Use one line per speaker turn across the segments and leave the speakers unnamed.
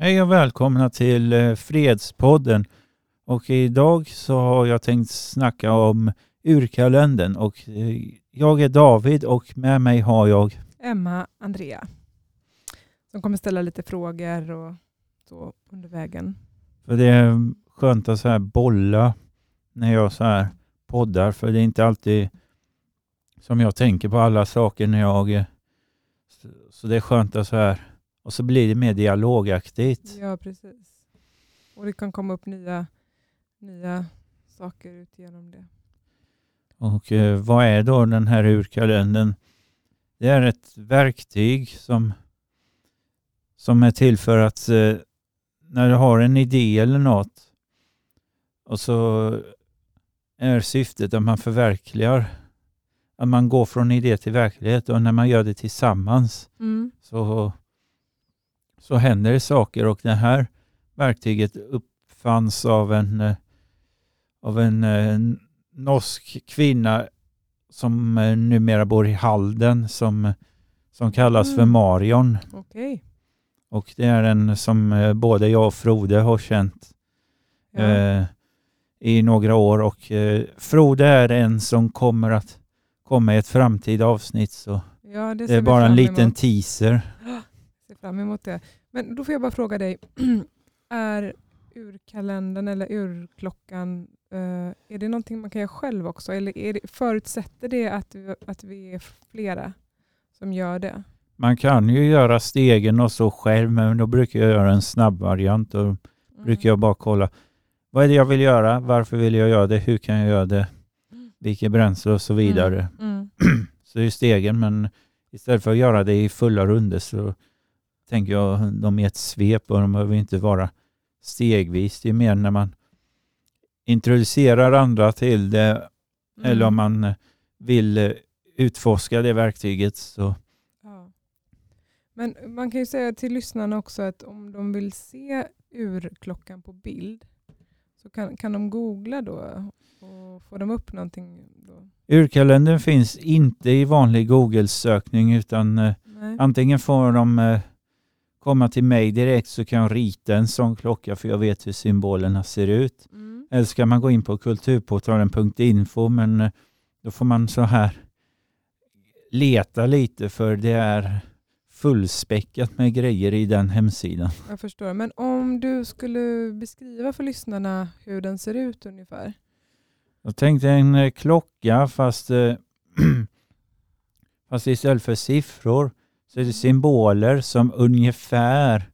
Hej och välkomna till eh, Fredspodden. Och idag så har jag tänkt snacka om urkalendern och eh, jag är David och med mig har jag
Emma Andrea som kommer ställa lite frågor och så under vägen.
För det är skönt att så här bolla när jag så här poddar för det är inte alltid som jag tänker på alla saker när jag... eh, Så, så det är skönt att så här... Och så blir det mer dialogaktigt.
Ja, precis. Och det kan komma upp nya, nya saker ut genom det.
Och eh, vad är då den här urkalendern? Det är ett verktyg som, som är till för att eh, när du har en idé eller något och så är syftet att man förverkligar, att man går från idé till verklighet och när man gör det tillsammans
Mm.
så, så händer det saker och det här verktyget uppfanns av en, eh, av en eh, norsk kvinna som eh, numera bor i Halden som, som kallas för
Mm.
Marion.
Okej.
Och det är en som både jag och Frode har känt
Ja.
eh, i några år och eh, Frode är en som kommer att komma i ett framtida avsnitt så
ja, det,
det är bara en liten teaser.
Ser fram emot det. Men då får jag bara fråga dig, är urkalendern eller urklockan, eh, är det någonting man kan göra själv också? Eller är det, förutsätter det att, vi- att vi är flera som gör det?
Man kan ju göra stegen och så själv, men då brukar jag göra en snabb variant. Och
Mm.
brukar jag bara kolla, vad är det jag vill göra? Varför vill jag göra det? Hur kan jag göra det? Vilket bränsle och så vidare.
Mm.
Så det är stegen, men istället för att göra det i fulla runder så tänker jag de är ett svep och de behöver inte vara stegvis. Det är mer när man introducerar andra till det
Mm.
eller om man vill eh, utforska det verktyget. Så
Ja. Men man kan ju säga till lyssnarna också att om de vill se urklockan på bild så kan, kan de googla då och får de upp någonting då?
Urkalendern finns inte i vanlig Google-sökning utan eh,
Nej.
antingen får de eh, komma till mig direkt så kan jag rita en sån klocka för jag vet hur symbolerna ser ut.
Mm.
Eller så kan man gå in på kulturportalen.info men eh, då får man så här leta lite för det är fullspäckat med grejer i den hemsidan.
Jag förstår. Men om du skulle beskriva för lyssnarna hur den ser ut ungefär?
Jag tänkte en eh, klocka fast, eh, fast istället för siffror så är det symboler som ungefär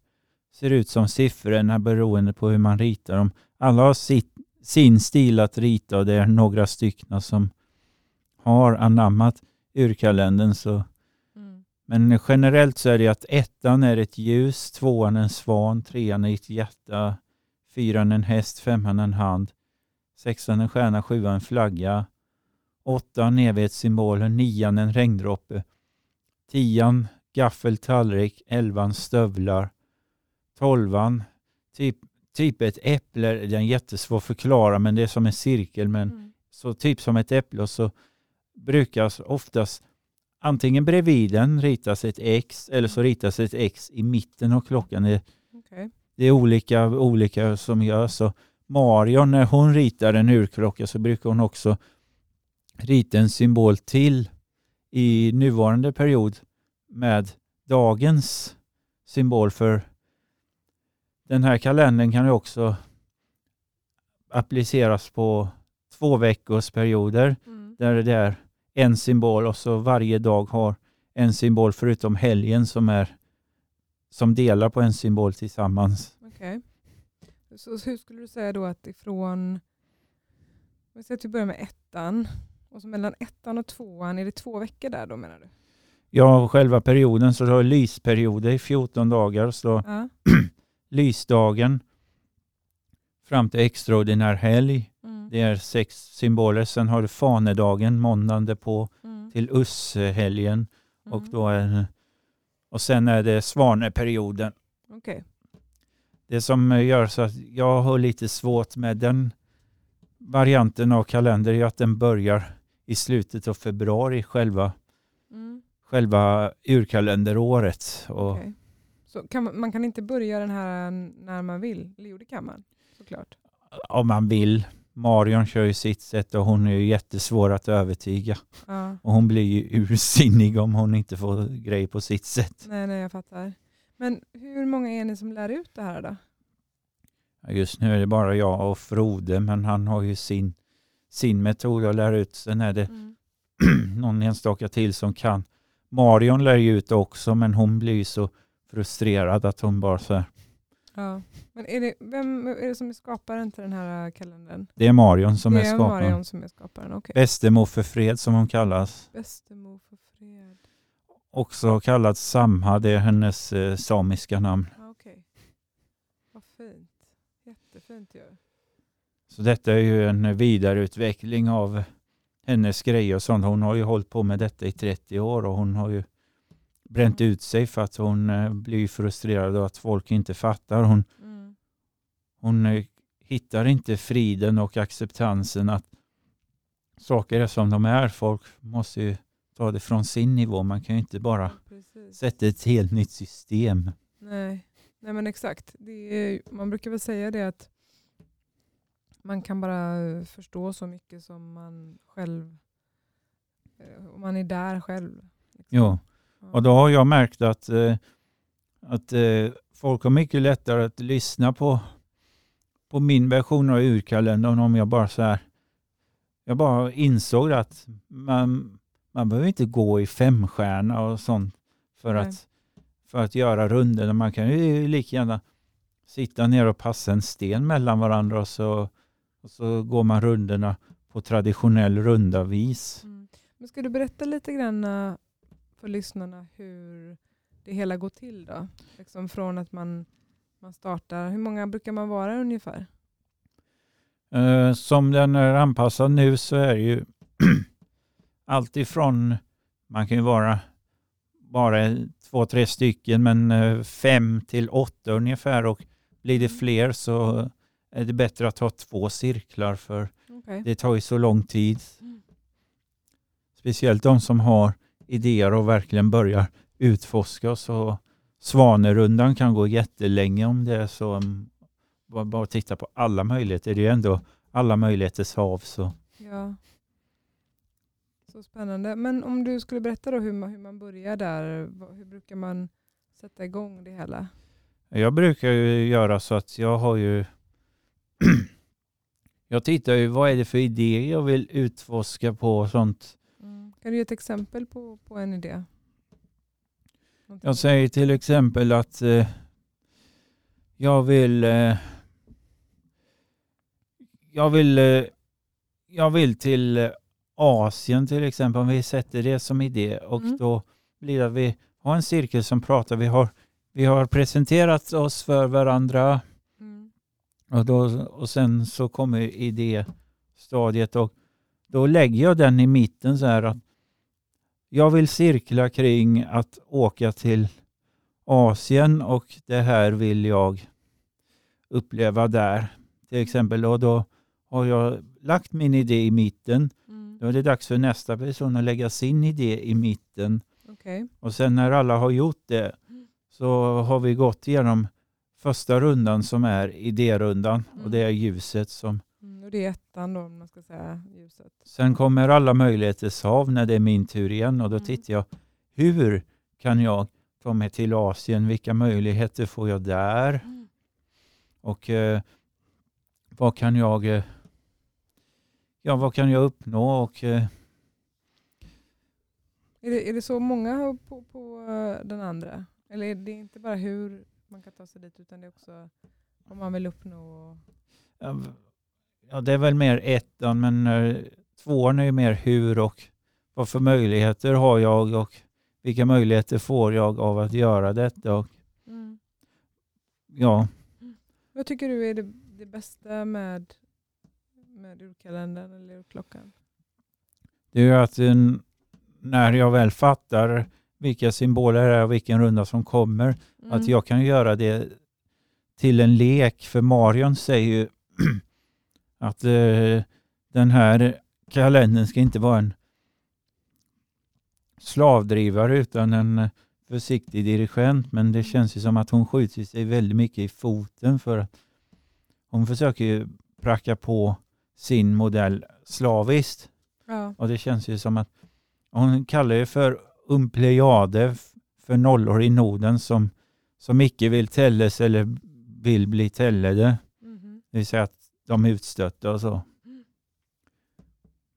ser ut som siffrorna beroende på hur man ritar dem. Alla har sitt, sin stil att rita och det är några stycken som har anammat urkalendern. Så.
Mm.
Men generellt så är det att ettan är ett ljus, tvåan en svan, trean är ett hjärta, fyran en häst, femman en hand, sexan en stjärna, sjuan en flagga, åttan evighetssymbolen, nian en regndroppe, tian gaffel, tallrik, elvan stövlar, tolvan typ, typ ett äpple, det är jättesvår att förklara men det är som en cirkel men
Mm.
så typ som ett äpple och så brukas oftast antingen bredvid den ritas ett X eller så ritas ett X i mitten av klockan. Det,
Okej.
det är olika, olika som görs. Så Marion, när hon ritar en urklocka så brukar hon också rita en symbol till i nuvarande period med dagens symbol för den här kalendern kan ju också appliceras på två veckors perioder
Mm.
där det är en symbol och så varje dag har en symbol förutom helgen som är som delar på en symbol tillsammans.
Okej. Så, så hur skulle du säga då att ifrån, vi säger att vi börjar med ettan, och så mellan ettan och tvåan, är det två veckor där då menar du?
Ja, själva perioden så du har lysperioder i 14 dagar. Så
Ja.
lysdagen fram till extraordinär helg.
Mm.
Det är sex symboler. Sen har du fanedagen måndagen på
Mm.
till usshelgen och
Mm.
då är och sen är det svaneperioden.
Okej.
Det som gör så att jag har lite svårt med den varianten av kalender är att den börjar i slutet av februari själva,
Mm.
Själva urkalenderåret. Och
Okej. Så kan man, man kan inte börja den här när man vill? Jo, det kan man såklart.
Om man vill. Marion kör ju sitt sätt och hon är ju jättesvår att övertyga.
Ja.
Och hon blir ju ursinnig om hon inte får grej på sitt sätt.
Nej, nej, jag fattar. Men hur många är ni som lär ut det här då?
Just nu är det bara jag och Frode, men han har ju sin, sin metod att lära ut. Sen är det
Mm.
någon enstaka till som kan. Marion lär ju ut också, men hon blir ju så frustrerad att hon bara så här.
Ja. Men är det, vem är det som är skaparen till den här kalendern?
Det är Marion som
det
är
är
skaparen.
Marion som är skaparen. Okej.
Bästemor för fred som hon kallas.
Bästemor för fred.
Också kallad Samha, det är hennes eh, samiska namn.
Okej. Vad fint. Jättefint ju.
Så detta är ju en vidareutveckling av hennes grejer och sånt. Hon har ju hållit på med detta i 30 år och hon har ju bränt ut sig för att hon eh, blir frustrerad och att folk inte fattar. Hon,
Mm.
hon eh, hittar inte friden och acceptansen att saker är som de är. Folk måste ju ta det från sin nivå. Man kan ju inte bara
Precis.
sätta ett helt nytt system.
Nej. Nej men exakt. Är, man brukar väl säga det att man kan bara förstå så mycket som man själv, eh, om man är där själv. liksom. Ja.
Och då har jag märkt att, eh, att eh, folk har mycket lättare att lyssna på, på min version av urkalendern om jag bara så här. Jag bara insåg att man, man behöver inte gå i femstjärna och sånt för
Nej.
att, för att göra rundorna. Man kan ju lika gärna sitta ner och passa en sten mellan varandra och så, och så går man rundorna på traditionell runda vis.
Mm. Men ska du berätta lite grann eh, för lyssnarna hur det hela går till då? Liksom från att man, man startar, hur många brukar man vara ungefär?
Eh, Som den är anpassad nu så är det ju allt ifrån, man kan ju vara bara två, tre stycken, men eh, fem till åtta ungefär och blir det fler så är det bättre att ha två cirklar för
Okej.
det tar ju så lång tid.
Mm.
Speciellt de som har idéer och verkligen börjar utforska så Svanerundan kan gå jättelänge om det är så. mm, Bara, bara titta på alla möjligheter. Det är ju ändå alla möjligheters hav. Så.
Ja. Så spännande. Men om du skulle berätta då hur man, hur man börjar där, hur brukar man sätta igång det hela?
Jag brukar ju göra så att jag har ju Jag tittar ju vad är det för idé jag vill utforska på och sånt.
Mm. Kan du ge ett exempel på, på en idé? Någonting?
Jag säger till exempel att eh, jag vill eh, jag vill eh, jag vill till eh, Asien till exempel om vi sätter det som idé och
Mm.
då blir det att vi har en cirkel som pratar. Vi har, vi har presenterat oss för varandra. Och, då, och sen så kommer idéstadiet och då lägger jag den i mitten så här att jag vill cirkla kring att åka till Asien och det här vill jag uppleva där. Till exempel och då har jag lagt min idé i mitten.
Mm.
Då är det dags för nästa person att lägga sin idé i mitten.
Okej.
Och sen när alla har gjort det så har vi gått igenom första rundan som är idérundan och det är ljuset som
Mm. Och det är ettan då om man ska säga ljuset.
Sen kommer alla möjligheters hav när det är min tur igen och då
Mm.
tittar jag hur kan jag ta mig till Asien? Vilka möjligheter får jag där? Och eh, vad kan jag eh, ja, vad kan jag uppnå? Och, eh,
Är det, är det så många på, på eh, den andra? Eller är det inte bara hur man kan ta sig dit utan det är också vad man vill uppnå?
ja, ja, det är väl mer ettan men eh, tvåan är ju mer hur och vad för möjligheter har jag och vilka möjligheter får jag av att göra detta? Och,
Mm.
ja,
Vad tycker du är det, det bästa med, med urkalendern eller urklockan?
Det är ju att en, när jag väl fattar vilka symboler det är och vilken runda som kommer,
Mm.
att jag kan göra det till en lek. För Marion säger ju att eh, den här kalendern ska inte vara en slavdrivare utan en försiktig dirigent men det känns ju som att hon skjuter sig väldigt mycket i foten för att hon försöker ju pracka på sin modell slaviskt.
Ja.
Och det känns ju som att hon kallar det för umplejade för nollor i noden som, som icke vill tälles eller vill bli tällade.
Mhm.
Det vill säga att de är utstötta och så.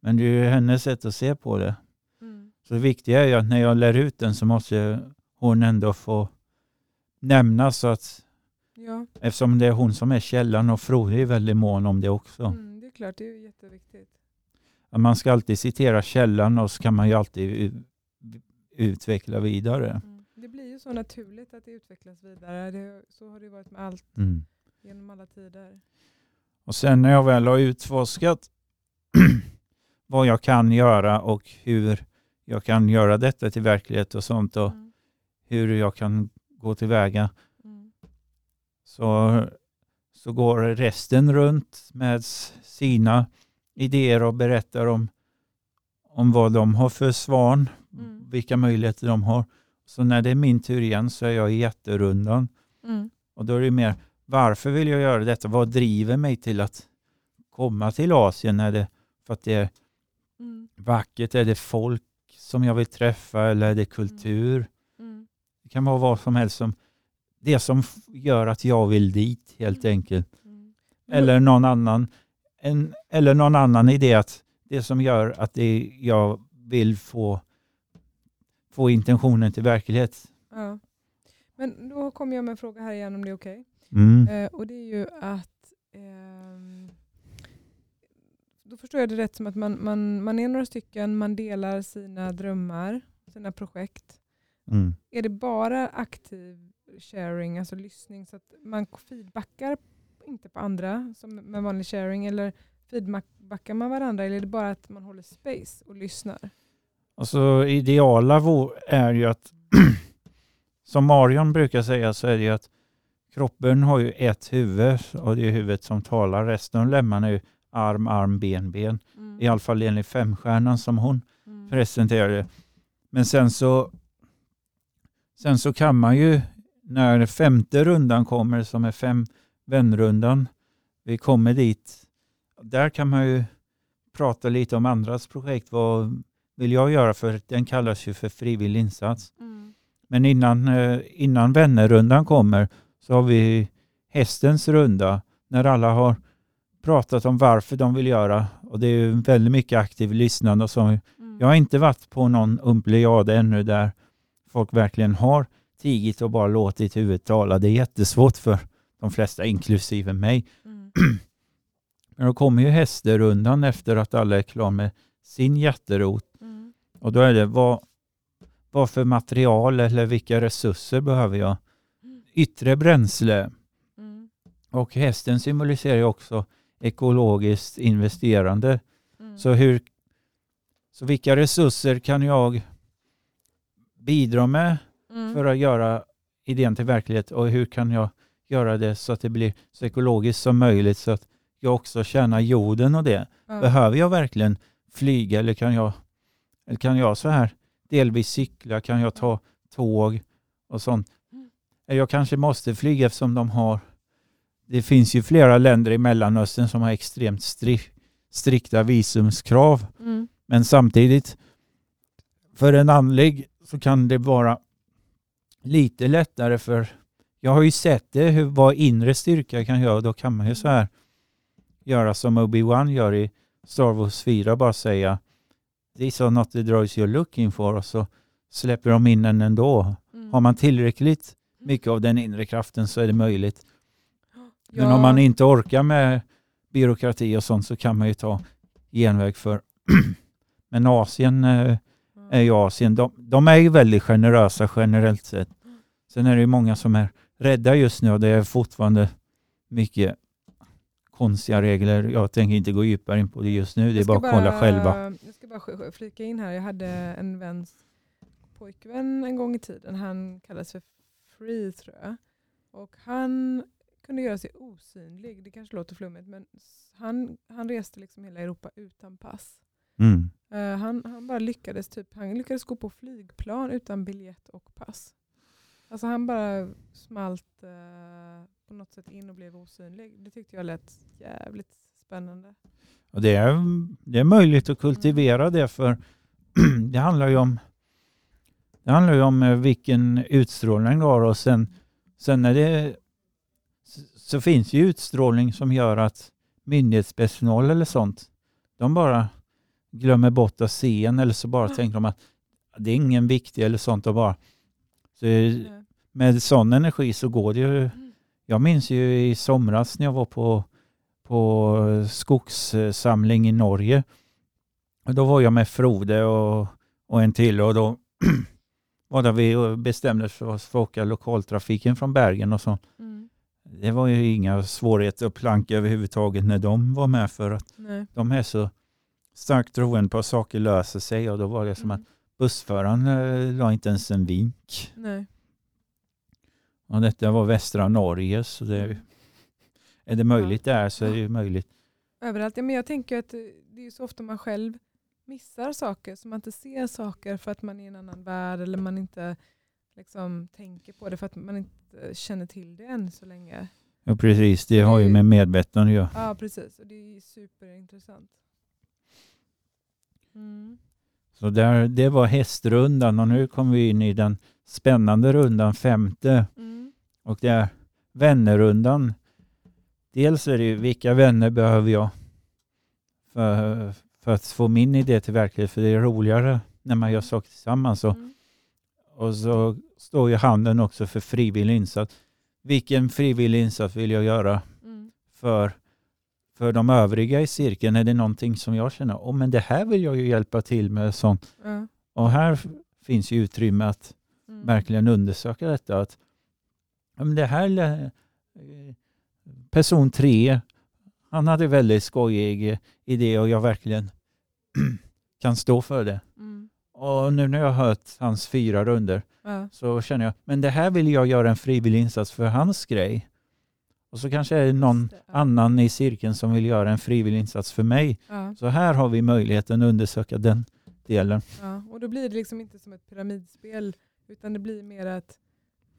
Men det är ju hennes sätt att se på det.
Mm.
Så det viktiga är ju att när jag lär ut den så måste hon ändå få nämnas så att
Ja,
eftersom det är hon som är källan och Frode är väldigt mån om det också.
mm, det är klart. Det är jätteviktigt.
Att Man ska alltid citera källan och så kan man ju alltid utveckla vidare.
Mm. Det blir ju så naturligt att det utvecklas vidare. Det, så har det varit med allt
Mm.
genom alla tider.
Och sen när jag väl har utforskat vad jag kan göra och hur jag kan göra detta till verklighet och sånt och
Mm.
hur jag kan gå tillväga
Mm.
så, så går resten runt med sina idéer och berättar om, om vad de har för svan. Vilka möjligheter de har. Så när det är min tur igen så är jag i jätterundan
Mm.
och då är det mer varför vill jag göra detta? Vad driver mig till att komma till Asien? Är det för att det är
Mm.
vackert? Är det folk som jag vill träffa eller är det kultur?
Mm.
Det kan vara vad som helst som det som gör att jag vill dit helt enkelt.
Mm.
Eller någon annan en, eller någon annan idé att det som gör att det, jag vill få, få intentionen till verklighet.
Ja. Men då kommer jag med en fråga här igen om det är okej.
Mm.
Eh, och det är ju att ehm, då förstår jag det rätt som att man, man, man är några stycken, man delar sina drömmar, sina projekt.
Mm.
Är det bara aktiv sharing, alltså lyssning, så att man feedbackar inte på andra som med vanlig sharing, eller feedbackar man varandra, eller är det bara att man håller space och lyssnar?
Alltså ideala är ju att, som Marion brukar säga, så är det ju att kroppen har ju ett huvud och det är huvudet som talar. Resten av lemmarna är ju arm, arm, ben, ben.
Mm.
I alla fall enligt femstjärnan som hon
Mm.
presenterar det. Men sen så, sen så kan man ju när femte rundan kommer som är fem vänrundan, vi kommer dit, där kan man ju prata lite om andras projekt. Vad vill jag göra? För den kallas ju för frivillig insats.
Mm.
Men innan, eh, innan vännerrundan kommer så har vi hästens runda när alla har pratat om varför de vill göra och det är väldigt mycket aktiv lyssnande och så.
Mm.
Jag har inte varit på någon umplejad ännu där folk verkligen har tigit och bara låtit huvudet tala. Det är jättesvårt för de flesta, inklusive mig.
Mm.
Men då kommer ju hästerundan efter att alla är klara med sin jätterot. Och då är det vad, vad för material eller vilka resurser behöver jag? Yttre bränsle.
Mm.
Och hästen symboliserar ju också ekologiskt investerande.
Mm.
Så, hur, så vilka resurser kan jag bidra med
Mm.
för att göra idén till verklighet och hur kan jag göra det så att det blir så ekologiskt som möjligt så att jag också tjänar jorden och det. Behöver jag verkligen flyga eller kan jag, kan jag så här delvis cykla? Kan jag ta tåg och sånt?
Mm.
Jag kanske måste flyga eftersom de har det finns ju flera länder i Mellanöstern som har extremt stri- strikta visumskrav.
Mm.
Men samtidigt, för en andlig så kan det vara lite lättare för jag har ju sett det, hur, vad inre styrka kan göra. Då kan man ju så här göra som Obi-Wan gör i Star Wars 4, bara säga These are not the droids you're looking for och så släpper de in en ändå.
Mm.
Har man tillräckligt mycket av den inre kraften så är det möjligt. Men
Ja.
om man inte orkar med byråkrati och sånt så kan man ju ta genväg för. Men Asien eh, är ju Asien. De, de är ju väldigt generösa generellt sett. Sen är det ju många som är rädda just nu och det är fortfarande mycket konstiga regler. Jag tänker inte gå djupare in på det just nu. Det är bara att kolla själva.
Jag ska bara flika in här. Jag hade en väns pojkvän en gång i tiden. Han kallades för Free tror jag. Och han kunde göra sig osynlig. Det kanske låter flummigt men han, han reste liksom hela Europa utan pass.
Mm.
Eh, han, han bara lyckades typ, han lyckades gå på flygplan utan biljett och pass. Alltså han bara smalt eh, på något sätt in och blev osynlig. Det tyckte jag lät jävligt spännande.
Och det, är, det är möjligt att kultivera det för det handlar ju om det handlar ju om eh, vilken utstrålning du har och sen, sen är det så finns ju utstrålning som gör att myndighetspersonal eller sånt, de bara glömmer bort att se en eller så bara tänker de att det är ingen viktig eller sånt och bara så med sån energi så går det ju. Jag minns ju i somras när jag var på, på skogssamling i Norge. Och då var jag med Frode och, och en till och då var det vi bestämde oss för att åka lokaltrafiken från Bergen och så. Mm. Det var ju inga svårigheter att planka överhuvudtaget när de var med för att Nej. de är så starkt troende på att saker löser sig och då var det som mm. att bussföraren eh, la inte ens en vink.
Nej.
Och detta var västra Norge så det är, är det möjligt ja. där så är det ju möjligt.
Överallt. Ja, men jag tänker att det är så ofta man själv missar saker, så man inte ser saker för att man är i en annan värld eller man inte liksom tänker på det för att man inte känner till det än så länge.
Ja precis, det har ju med medvetande att göra.
Ja precis, och det är superintressant.
Mm. Så där, det var hästrundan och nu kommer vi in i den spännande rundan, femte. Mm. Och det är vännerrundan. Dels är det ju vilka vänner behöver jag för, för att få min idé till verklighet, för det är roligare när man gör saker tillsammans. Och, mm. och så står ju handen också för frivillig insats. Vilken frivillig insats vill jag göra mm. för, för de övriga i cirkeln? Är det någonting som jag känner, oh, men det här vill jag ju hjälpa till med. Sånt. Mm. Och här finns ju utrymme att mm. verkligen undersöka detta. Att, men det här person tre, han hade väldigt skojig idé och jag verkligen kan stå för det. Mm. Och nu när jag har hört hans fyra runder så känner jag, men det här vill jag göra en frivillig insats för hans grej. Och så kanske är det någon det, ja. annan i cirkeln som vill göra en frivillig insats för mig. Ja. Så här har vi möjligheten att undersöka den delen.
Ja, och då blir det liksom inte som ett pyramidspel utan det blir mer att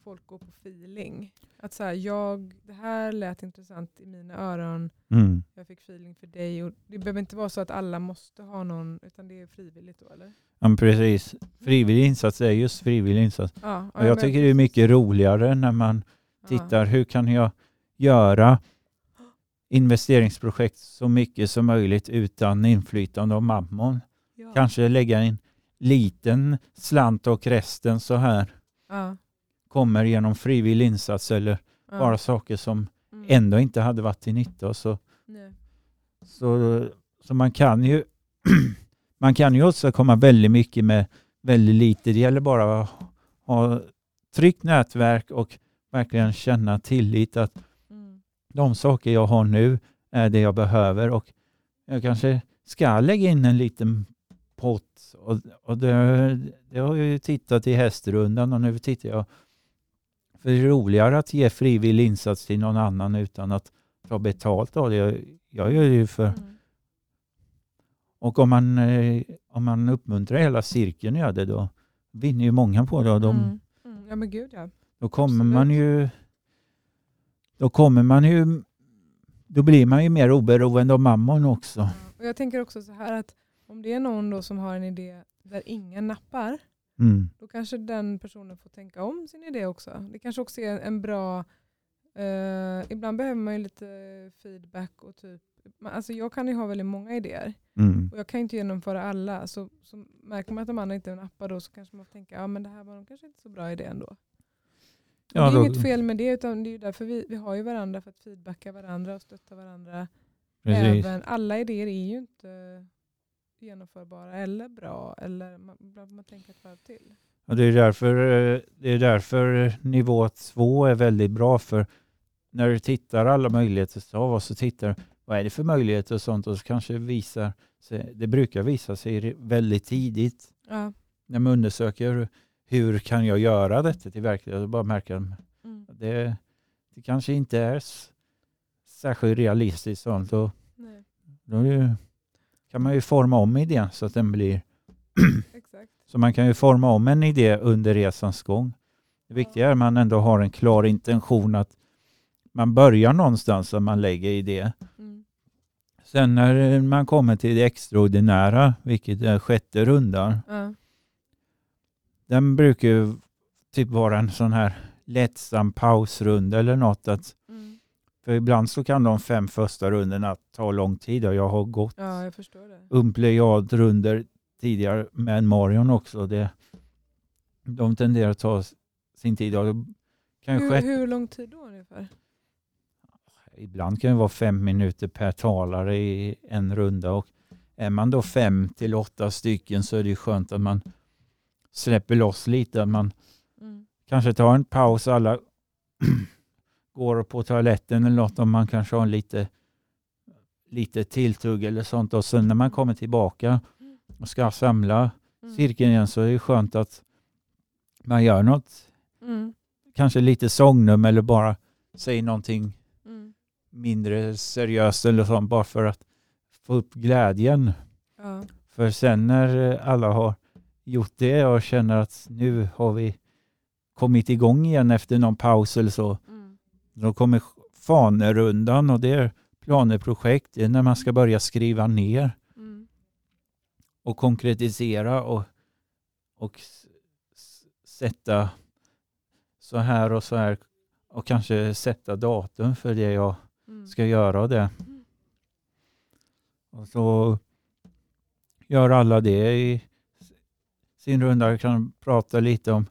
folk går på feeling. Att så här, jag, det här lät intressant i mina öron. Mm. Jag fick feeling för dig. Och det behöver inte vara så att alla måste ha någon, utan det är frivilligt då eller?
Ja, precis. Frivillig insats är just frivillig insats. Ja, och jag, jag tycker det är mycket roligare när man tittar, hur kan jag göra investeringsprojekt så mycket som möjligt utan inflytande av mammon. Ja. Kanske lägga en liten slant och resten så här ja. kommer genom frivillig insats eller ja. bara saker som mm. ändå inte hade varit till nytta. Så, så, så man kan ju man kan ju åstadkomma väldigt mycket med väldigt lite. Det gäller bara att ha tryggt nätverk och verkligen känna tillit att. De saker jag har nu är det jag behöver och jag kanske ska lägga in en liten pott. Och, och det, det har jag ju tittat i hästrundan och nu tittar jag. För det är roligare att ge frivillig insats till någon annan utan att ta betalt av det. Jag, jag gör det ju för... Mm. Och om man, eh, om man uppmuntrar hela cirkeln att göra det då vinner ju många på det. De, mm.
Mm. Ja men gud ja.
Då kommer Absolut. man ju... Då kommer man ju... Då blir man ju mer oberoende av mammon också. Ja.
Och jag tänker också så här att om det är någon då som har en idé där ingen nappar, mm. då kanske den personen får tänka om sin idé också. Det kanske också är en bra... Uh, ibland behöver man ju lite feedback. och typ, alltså Jag kan ju ha väldigt många idéer mm. och jag kan inte genomföra alla. Så, så märker man att de andra inte nappar då så kanske man får tänka ja, det här var kanske inte så bra idé ändå. Ja, det är då... inget fel med det, utan det är därför vi, vi har ju varandra för att feedbacka varandra och stötta varandra. Även, alla idéer är ju inte genomförbara eller bra. Eller man behöver tänka ett varv till.
Och det, är därför, eh, det är därför nivå två är väldigt bra. För när du tittar alla möjligheter av oss så tittar vad är det för möjligheter och sånt och så kanske visar sig, det brukar visa sig väldigt tidigt ja. när man undersöker hur kan jag göra detta till verklighet och bara märker att mm. det, det kanske inte är särskilt realistiskt sånt. Och, då är kan man ju forma om idén så att den blir... Så man kan ju forma om en idé under resans gång. Det viktiga är att man ändå har en klar intention att man börjar någonstans och man lägger i det.
Mm.
Sen när man kommer till det extraordinära, vilket är sjätte rundan,
Ja.
Den brukar ju typ vara en sån här lättsam pausrunda eller något. Att,
Mm.
för ibland så kan de fem första rundorna ta lång tid och jag har gått
ja, jag
umplejadrunder tidigare med Marion också. Det, de tenderar att ta sin tid. Och då kan
Hur, hur lång tid då ungefär?
Ibland kan det vara fem minuter per talare i en runda och är man då fem till åtta stycken så är det skönt att man släpper loss lite. Att man
Mm.
kanske tar en paus, alla går på toaletten eller något om man kanske har lite, lite tilltugg eller sånt och sen när man kommer tillbaka och ska samla
Mm.
cirkeln igen så är det skönt att man gör något,
Mm.
kanske lite sångnummer eller bara säger någonting
Mm.
mindre seriöst eller sånt bara för att få upp glädjen.
Ja.
För sen när alla har gjort det och känner att nu har vi kommit igång igen efter någon paus eller så,
Mm.
då kommer fanerundan och det är planeprojekt. Det är när man ska börja skriva ner
Mm.
och konkretisera och, och sätta så här och så här och kanske sätta datum för det jag
Mm.
ska göra det.
Mm.
Och så gör alla det i sin runda. Kan prata lite om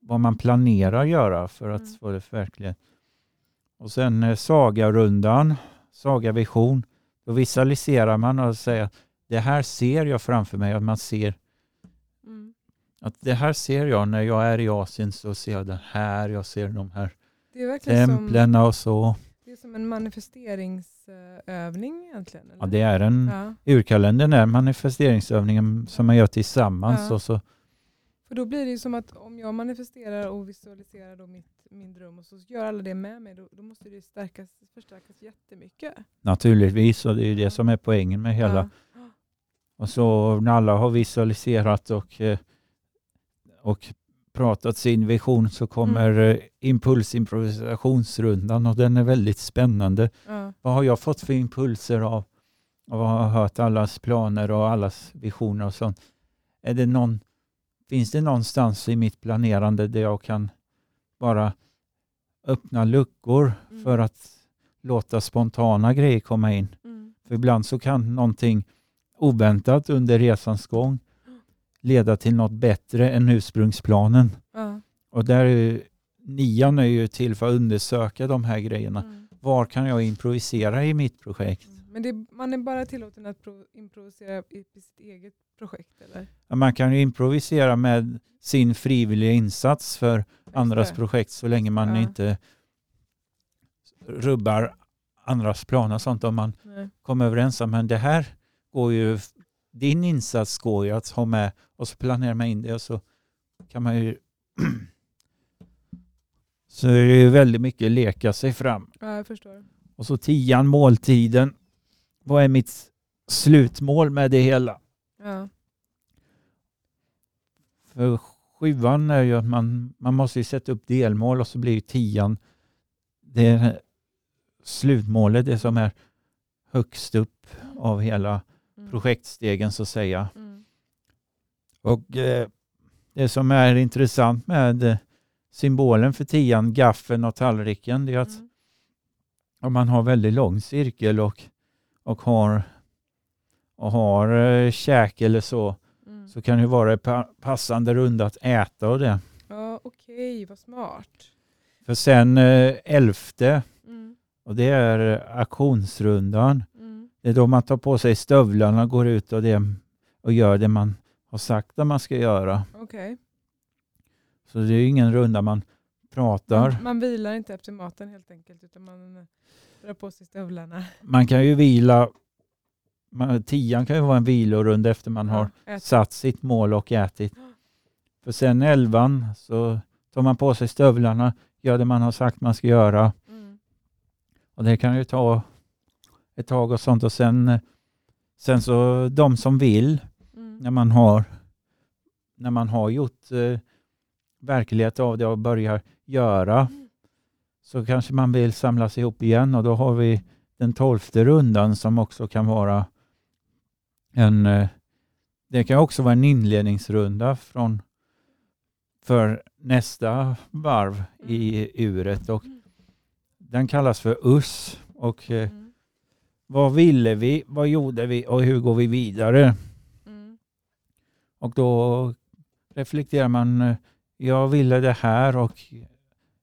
vad man planerar göra för att
Mm.
få det verkligen. Och sen eh, sagarundan, sagavision. Då visualiserar man och säger att det här ser jag framför mig. Att man ser
Mm.
att det här ser jag när jag är i Asien så ser jag det här. Jag ser de här
verkligen som,
templen och så.
Det är som en manifesteringsövning egentligen. Eller?
Ja, det är en
ja.
Urkalendern är manifesteringsövningen som man gör tillsammans.
Ja.
Och så,
För då blir det ju som att om jag manifesterar och visualiserar då mitt, min dröm och så gör alla det med mig, då, då måste det stärkas, förstärkas jättemycket.
naturligtvis, och det är ju det som är poängen med hela.
Ja.
Och så när alla har visualiserat och, eh, och pratat sin vision så kommer mm. impulsimprovisationsrundan och den är väldigt spännande.
Ja.
Vad har jag fått för impulser av, av att ha hört allas planer och allas visioner och sånt? Är det någon, finns det någonstans i mitt planerande där jag kan bara öppna luckor
Mm.
för att låta spontana grejer komma in?
Mm.
För ibland så kan någonting oväntat under resans gång leda till något bättre än ursprungsplanen.
Ja.
Och där är ju, nian är ju till för att undersöka de här grejerna.
Mm.
Var kan jag improvisera i mitt projekt?
Mm. Men det, man är bara tillåten att pro, improvisera i, sitt eget projekt eller?
Ja, Man kan ju improvisera med sin frivilliga insats för andras
det.
projekt så länge man
Ja.
inte rubbar andras planer sånt. Om man
Nej.
kommer överens om men det här går ju, din insats går ju att ha med och så planerar man in det och så kan man ju så är det ju väldigt mycket leka sig fram.
Ja, jag förstår.
Och så tian, måltiden. Vad är mitt slutmål med det hela?
Ja.
För sjuan är ju att man, man måste ju sätta upp delmål och så blir ju tian det slutmålet, det som är högst upp av hela. Projektstegen så att säga.
Mm.
Och eh, det som är intressant med eh, symbolen för tian, gaffeln och tallriken, det är att
Mm.
om man har väldigt lång cirkel och, och har, och har eh, käk eller så,
Mm.
så kan det vara pa- passande runda att äta och det.
Ja, okej, vad smart.
För sen eh, elfte,
Mm.
och det är eh, auktionsrundan. Det är då man tar på sig stövlarna och går ut och, det, och gör det man har sagt att man ska göra.
Okej.
Så det är ju ingen runda man pratar.
Man, man vilar inte efter maten helt enkelt utan man eh, drar på sig stövlarna.
Man kan ju vila, man, tian kan ju vara en vilorunda efter man har
Ja, ät.
satt sitt mål och ätit. För sen elvan så tar man på sig stövlarna, gör det man har sagt man ska göra.
Mm.
Och det kan ju ta ett tag och sånt och sen, Sen så de som vill,
Mm.
när man har, när man har gjort eh, verklighet av det och börjar göra,
Mm.
så kanske man vill samlas ihop igen och då har vi den tolfte rundan som också kan vara en, eh, det kan också vara en inledningsrunda från, för nästa varv i uret och den kallas för US och eh,
Mm.
Vad ville vi, vad gjorde vi och hur går vi vidare?
Mm.
Och då reflekterar man, eh, jag ville det här och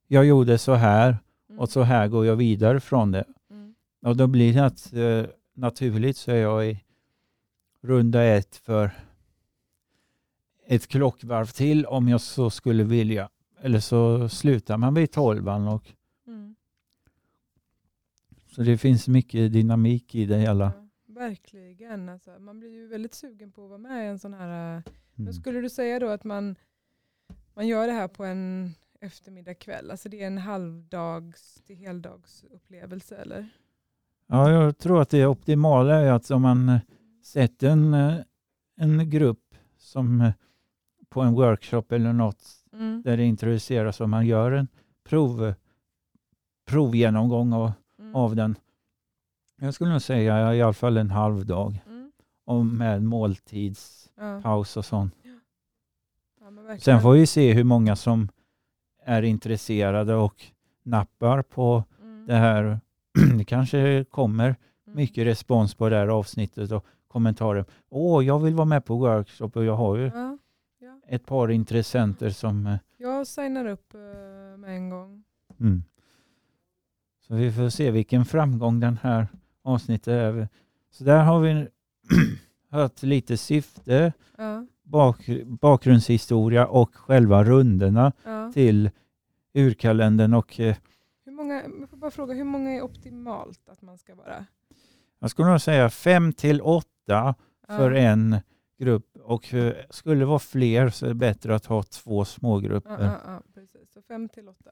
jag gjorde så här
Mm.
och så här går jag vidare från det.
Mm.
Och då blir det att, eh, naturligt så är jag i runda ett för ett klockvarv till om jag så skulle vilja. Eller så slutar man vid tolvan och. Så det finns mycket dynamik i det hela.
Ja, verkligen. Alltså, man blir ju väldigt sugen på att vara med i en sån här... eh, Men
Mm.
skulle du säga då att man, man gör det här på en eftermiddag kväll? Alltså det är en halvdags till heldags upplevelse eller?
Ja, jag tror att det optimala är att om man eh, sätter en, eh, en grupp som på en workshop eller något
Mm.
där det introduceras och man gör en prov, provgenomgång
Mm.
Av den. Jag skulle nog säga i alla fall en halv dag
Mm.
och med måltidspaus
Ja.
och sånt.
Ja.
Sen får vi se hur många som är intresserade och nappar på
Mm.
det här. Det kanske kommer
Mm.
mycket respons på det här avsnittet och kommentarer. Åh, jag vill vara med på workshop och jag har ju
Ja, ja.
ett par intressenter som... eh,
Jag signar upp eh, med en gång.
Mm. Så vi får se vilken framgång den här avsnittet är. Så där har vi hört lite syfte,
Ja,
bak, bakgrundshistoria och själva rundorna
ja.
till urkalendern och eh,
Hur många, jag får bara fråga, hur många är optimalt att man ska vara?
jag skulle nog säga fem till åtta för
ja.
en grupp och skulle det vara fler så är det bättre att ha två smågrupper.
Ja, ja, ja, precis. Så fem till åtta.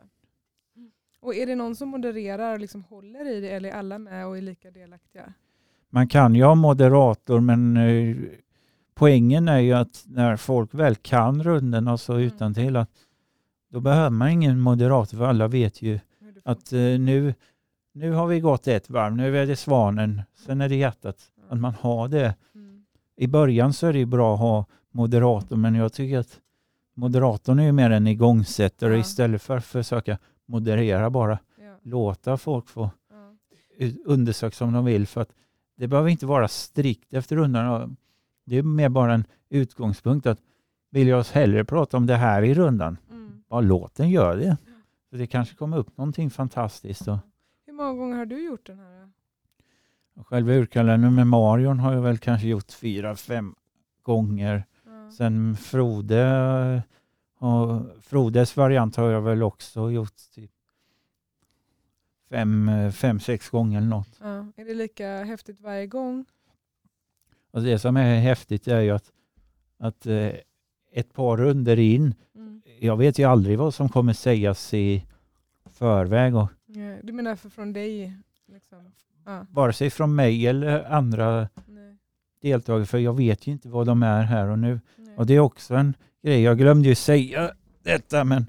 Och är det någon som modererar och liksom håller i det eller är alla med och är lika delaktiga?
Man kan ju ha moderator men eh, poängen är ju att när folk väl kan rundorna så
Mm.
utan till att då behöver man ingen moderator för alla vet ju att eh, nu, nu har vi gått ett varv, nu är det svanen, sen är det hjärtat. Att man har det.
Mm.
I början så är det bra att ha moderator men jag tycker att moderatorn är ju mer en igångsättare
Ja.
istället för att försöka moderera bara.
Ja,
Låta folk få
ja.
undersöka som de vill för att det behöver inte vara strikt efter rundan. Det är mer bara en utgångspunkt att vill jag hellre prata om det här i rundan,
Mm.
bara låt den göra det. Så det kanske kommer upp någonting fantastiskt. Och
Hur många gånger har du gjort den här?
själva urkalendern med Marion har jag väl kanske gjort fyra, fem gånger.
Ja.
Sen Frode, och Frodes variant har jag väl också gjort typ fem, fem sex gånger eller något.
Ja. Är det lika häftigt varje gång?
Och det som är häftigt är ju att, att eh, ett par runder in,
Mm.
jag vet ju aldrig vad som kommer sägas i förväg. Och
Ja, Du menar för från dig? Liksom. Ja.
vare sig från mig eller andra
Nej.
deltagare, för jag vet ju inte vad de är här och nu.
Nej.
Och det är också en grej, jag glömde ju säga detta, men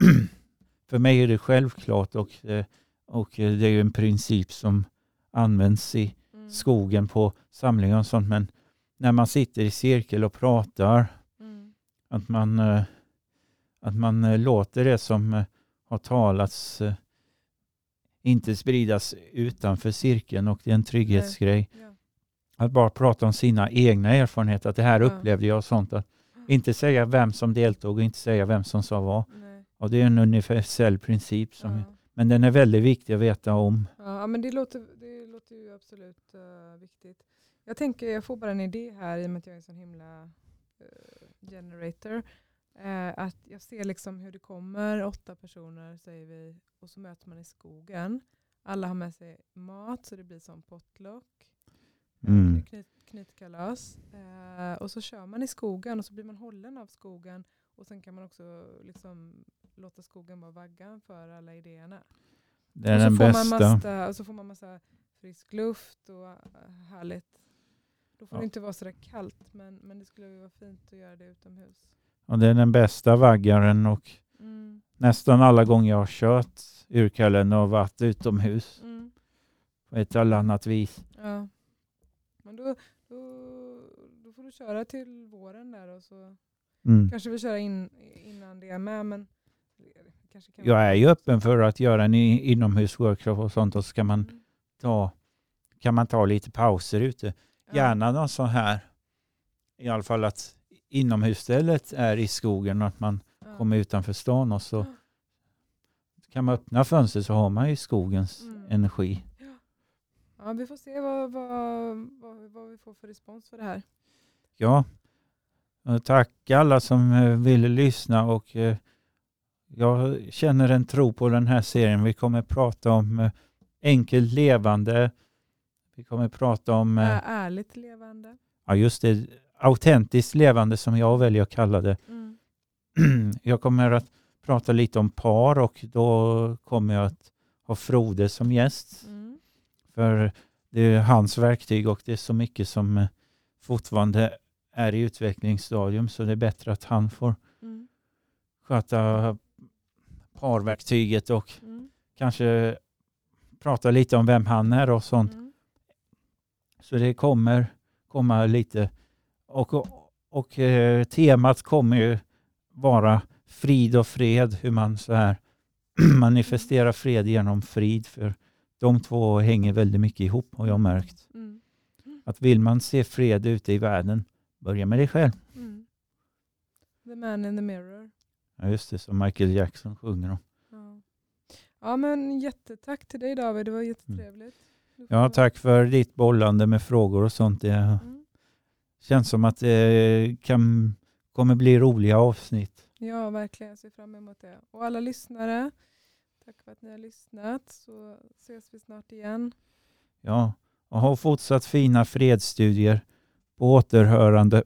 för mig är det självklart och, eh, och det är ju en princip som används i
Mm.
skogen på samlingar och sånt, men när man sitter i cirkel och pratar
Mm.
Att man, eh, att man eh, låter det som har talats inte spridas utanför cirkeln och det är en trygghetsgrej.
Ja.
Att bara prata om sina egna erfarenheter, att det här upplevde jag och sånt. Att inte säga vem som deltog och inte säga vem som sa vad.
Nej.
Och det är en universell princip, som,
Ja.
men den är väldigt viktig att veta om.
Ja, men det låter, det låter ju absolut eh, viktigt. Jag tänker, jag får bara en idé här i och med att jag är en sån himla eh, generator. Eh, att jag ser liksom hur det kommer åtta personer säger vi och så möter man i skogen. Alla har med sig mat så det blir som potluck.
Mm.
Knyt, knytkalas. Eh, och så kör man i skogen och så blir man hållen av skogen. Och sen kan man också liksom låta skogen vara vaggan för alla idéerna.
Det är
och så
den
får
bästa.
Man massa, och så får man massa frisk luft och äh, härligt. Då får
Ja.
det inte vara sådär kallt men, men det skulle vara fint att göra det utomhus.
Och det är den bästa vaggaren och
Mm.
nästan alla gånger jag har kört urkallen och varit utomhus
Mm.
på ett eller annat vis.
Ja. Men då, då, då får du köra till våren där och så
Mm.
kanske vi köra in, innan det är med. Men kanske kan
Jag är ju öppen för att göra en inomhusworkshop och sånt och så kan man
Mm.
ta, kan man ta lite pauser ute.
Ja.
Gärna någon sån här, i alla fall att inomhusstället är i skogen och att man
Ja.
kommer utanför stan och så
Ja.
kan man öppna fönstret så har man ju skogens
Mm.
energi.
Ja, vi får se vad, vad, vad, vad vi får för respons för det här.
Ja, och tack alla som eh, ville lyssna och eh, jag känner en tro på den här serien. Vi kommer prata om eh, enkelt levande. Vi kommer prata om, eh,
Ärligt levande.
ja just det, autentiskt levande som jag väljer att kalla det.
Mm.
Jag kommer att prata lite om par och då kommer jag att ha Frode som gäst.
Mm.
För det är hans verktyg och det är så mycket som eh, fortfarande är i utvecklingsstadium så det är bättre att han får
Mm.
sköta parverktyget och
Mm.
kanske prata lite om vem han är och sånt.
Mm.
Så det kommer komma lite och, och, och eh, temat kommer ju vara frid och fred, hur man så här manifesterar fred genom frid för de två hänger väldigt mycket ihop har jag märkt.
Mm.
Att vill man se fred ute i världen, börja med dig själv.
Mm. The man in the mirror.
Ja, just det, som Michael Jackson sjunger om.
Ja. ja men jättetack till dig David, det var jättetrevligt. Du får-
Mm. Ja, tack för ditt bollande med frågor och sånt. Det
Mm.
känns som att det kan, kommer bli roliga avsnitt.
Ja, verkligen. Jag ser fram emot det. Och alla lyssnare, tack för att ni har lyssnat. Så ses vi snart igen.
Ja, och ha fortsatt fina fredsstudier på återhörande.